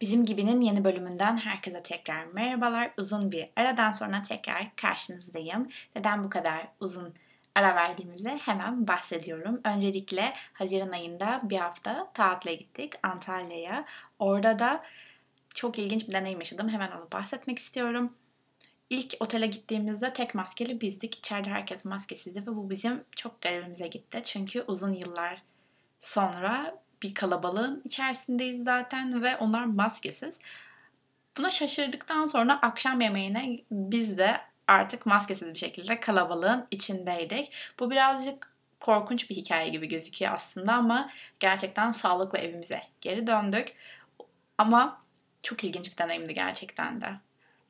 Bizim Gibi'nin yeni bölümünden herkese tekrar merhabalar. Uzun bir aradan sonra tekrar karşınızdayım. Neden bu kadar uzun ara verdiğimizi hemen bahsediyorum. Öncelikle Haziran ayında bir hafta tatile gittik Antalya'ya. Orada da çok ilginç bir deneyim yaşadım. Hemen onu bahsetmek istiyorum. İlk otele gittiğimizde tek maskeli bizdik. İçeride herkes maskesizdi ve bu bizim çok garibimize gitti. Çünkü uzun yıllar sonra bir kalabalığın içerisindeyiz zaten ve onlar maskesiz. Buna şaşırdıktan sonra akşam yemeğine biz de artık maskesiz bir şekilde kalabalığın içindeydik. Bu birazcık korkunç bir hikaye gibi gözüküyor aslında ama gerçekten sağlıklı evimize geri döndük. Ama çok ilginç bir deneyimdi gerçekten de.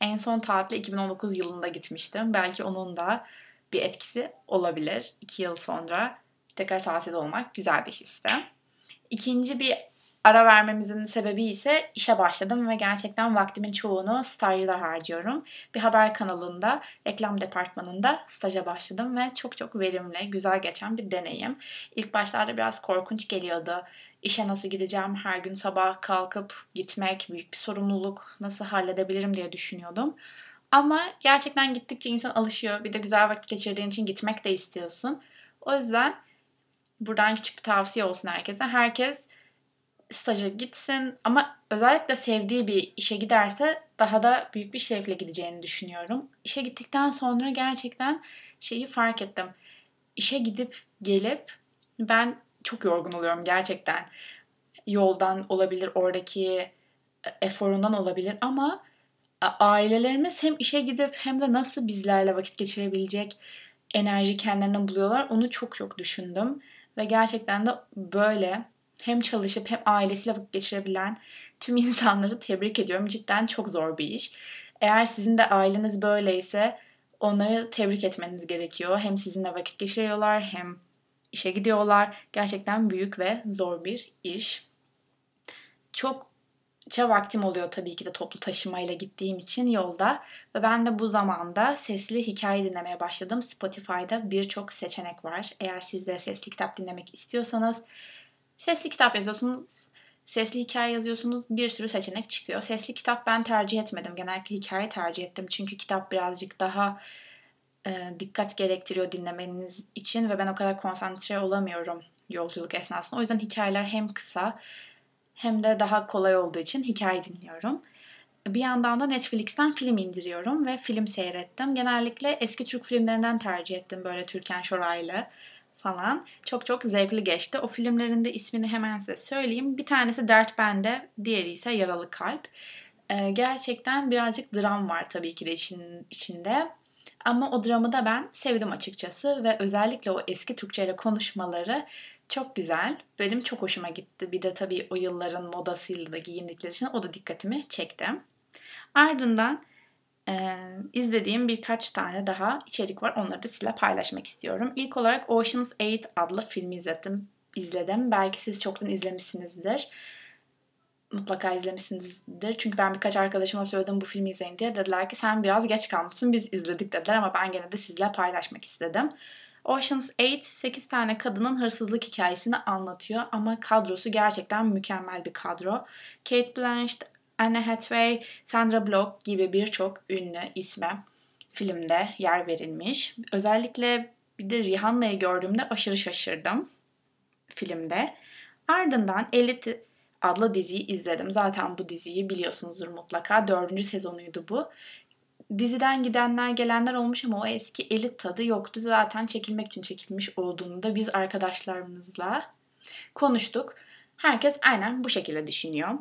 En son tatile 2019 yılında gitmiştim. Belki onun da bir etkisi olabilir. İki yıl sonra tekrar tatilde olmak güzel bir histi. İkinci bir ara vermemizin sebebi ise işe başladım ve gerçekten vaktimin çoğunu stajda harcıyorum. Bir haber kanalında, reklam departmanında staja başladım ve çok çok verimli, güzel geçen bir deneyim. İlk başlarda biraz korkunç geliyordu. İşe nasıl gideceğim, her gün sabah kalkıp gitmek büyük bir sorumluluk, nasıl halledebilirim diye düşünüyordum. Ama gerçekten gittikçe insan alışıyor. Bir de güzel vakit geçirdiğin için gitmek de istiyorsun. O yüzden buradan küçük bir tavsiye olsun herkese. Herkes staja gitsin ama özellikle sevdiği bir işe giderse daha da büyük bir şevkle gideceğini düşünüyorum. İşe gittikten sonra gerçekten şeyi fark ettim. İşe gidip gelip ben çok yorgun oluyorum gerçekten. Yoldan olabilir, oradaki eforundan olabilir ama ailelerimiz hem işe gidip hem de nasıl bizlerle vakit geçirebilecek enerji kendilerine buluyorlar onu çok çok düşündüm. Ve gerçekten de böyle hem çalışıp hem ailesiyle vakit geçirebilen tüm insanları tebrik ediyorum. Cidden çok zor bir iş. Eğer sizin de aileniz böyleyse onları tebrik etmeniz gerekiyor. Hem sizinle vakit geçiriyorlar hem işe gidiyorlar. Gerçekten büyük ve zor bir iş. Çok ça vaktim oluyor tabii ki de toplu taşımayla gittiğim için yolda ve ben de bu zamanda sesli hikaye dinlemeye başladım. Spotify'da birçok seçenek var. Eğer siz de sesli kitap dinlemek istiyorsanız sesli kitap yazıyorsunuz, sesli hikaye yazıyorsunuz bir sürü seçenek çıkıyor. Sesli kitap ben tercih etmedim. Genellikle hikaye tercih ettim. Çünkü kitap birazcık daha e, dikkat gerektiriyor dinlemeniz için ve ben o kadar konsantre olamıyorum yolculuk esnasında. O yüzden hikayeler hem kısa hem de daha kolay olduğu için hikaye dinliyorum. Bir yandan da Netflix'ten film indiriyorum ve film seyrettim. Genellikle eski Türk filmlerinden tercih ettim böyle Türkan Şoraylı falan. Çok çok zevkli geçti. O filmlerin de ismini hemen size söyleyeyim. Bir tanesi Dert Bende, diğeri ise Yaralı Kalp. Ee, gerçekten birazcık dram var tabii ki de için, içinde. Ama o dramı da ben sevdim açıkçası ve özellikle o eski Türkçe ile konuşmaları çok güzel. Benim çok hoşuma gitti. Bir de tabii o yılların modasıyla da giyindikleri için o da dikkatimi çekti. Ardından e, izlediğim birkaç tane daha içerik var. Onları da sizinle paylaşmak istiyorum. İlk olarak Ocean's 8 adlı filmi izledim. izledim. Belki siz çoktan izlemişsinizdir. Mutlaka izlemişsinizdir. Çünkü ben birkaç arkadaşıma söyledim bu filmi izleyin diye. Dediler ki sen biraz geç kalmışsın biz izledik dediler ama ben gene de sizle paylaşmak istedim. Ocean's 8 8 tane kadının hırsızlık hikayesini anlatıyor ama kadrosu gerçekten mükemmel bir kadro. Kate Blanchett, Anne Hathaway, Sandra Bullock gibi birçok ünlü isme filmde yer verilmiş. Özellikle bir de Rihanna'yı gördüğümde aşırı şaşırdım filmde. Ardından Elite adlı diziyi izledim. Zaten bu diziyi biliyorsunuzdur mutlaka. Dördüncü sezonuydu bu diziden gidenler gelenler olmuş ama o eski elit tadı yoktu. Zaten çekilmek için çekilmiş olduğunu da biz arkadaşlarımızla konuştuk. Herkes aynen bu şekilde düşünüyor.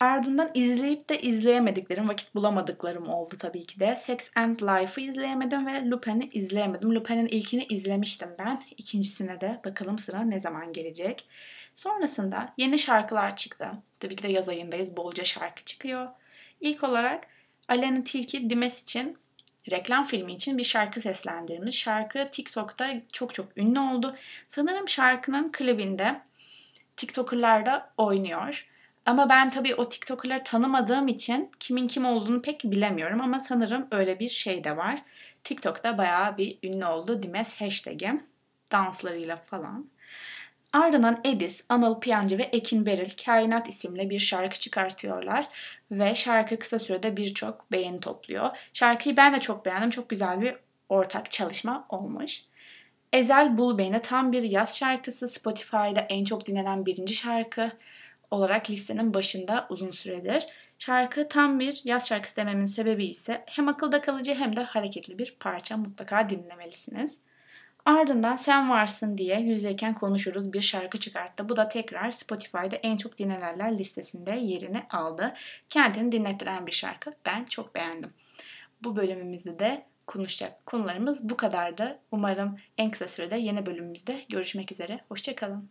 Ardından izleyip de izleyemediklerim, vakit bulamadıklarım oldu tabii ki de. Sex and Life'ı izleyemedim ve Lupin'i izleyemedim. Lupin'in ilkini izlemiştim ben. İkincisine de bakalım sıra ne zaman gelecek. Sonrasında yeni şarkılar çıktı. Tabii ki de yaz ayındayız. Bolca şarkı çıkıyor. İlk olarak Alena Tilki Dimes için reklam filmi için bir şarkı seslendirmiş. Şarkı TikTok'ta çok çok ünlü oldu. Sanırım şarkının klibinde TikToker'lar da oynuyor. Ama ben tabii o TikToker'ları tanımadığım için kimin kim olduğunu pek bilemiyorum ama sanırım öyle bir şey de var. TikTok'ta bayağı bir ünlü oldu Dimes hashtag'i danslarıyla falan. Ardından Edis, Anıl Piyancı ve Ekin Beril Kainat isimli bir şarkı çıkartıyorlar. Ve şarkı kısa sürede birçok beğeni topluyor. Şarkıyı ben de çok beğendim. Çok güzel bir ortak çalışma olmuş. Ezel Bul Beni tam bir yaz şarkısı. Spotify'da en çok dinlenen birinci şarkı olarak listenin başında uzun süredir. Şarkı tam bir yaz şarkısı dememin sebebi ise hem akılda kalıcı hem de hareketli bir parça mutlaka dinlemelisiniz. Ardından Sen Varsın diye yüzdeyken konuşuruz bir şarkı çıkarttı. Bu da tekrar Spotify'da en çok dinlenenler listesinde yerini aldı. Kendini dinlettiren bir şarkı. Ben çok beğendim. Bu bölümümüzde de konuşacak konularımız bu kadardı. Umarım en kısa sürede yeni bölümümüzde görüşmek üzere. Hoşçakalın.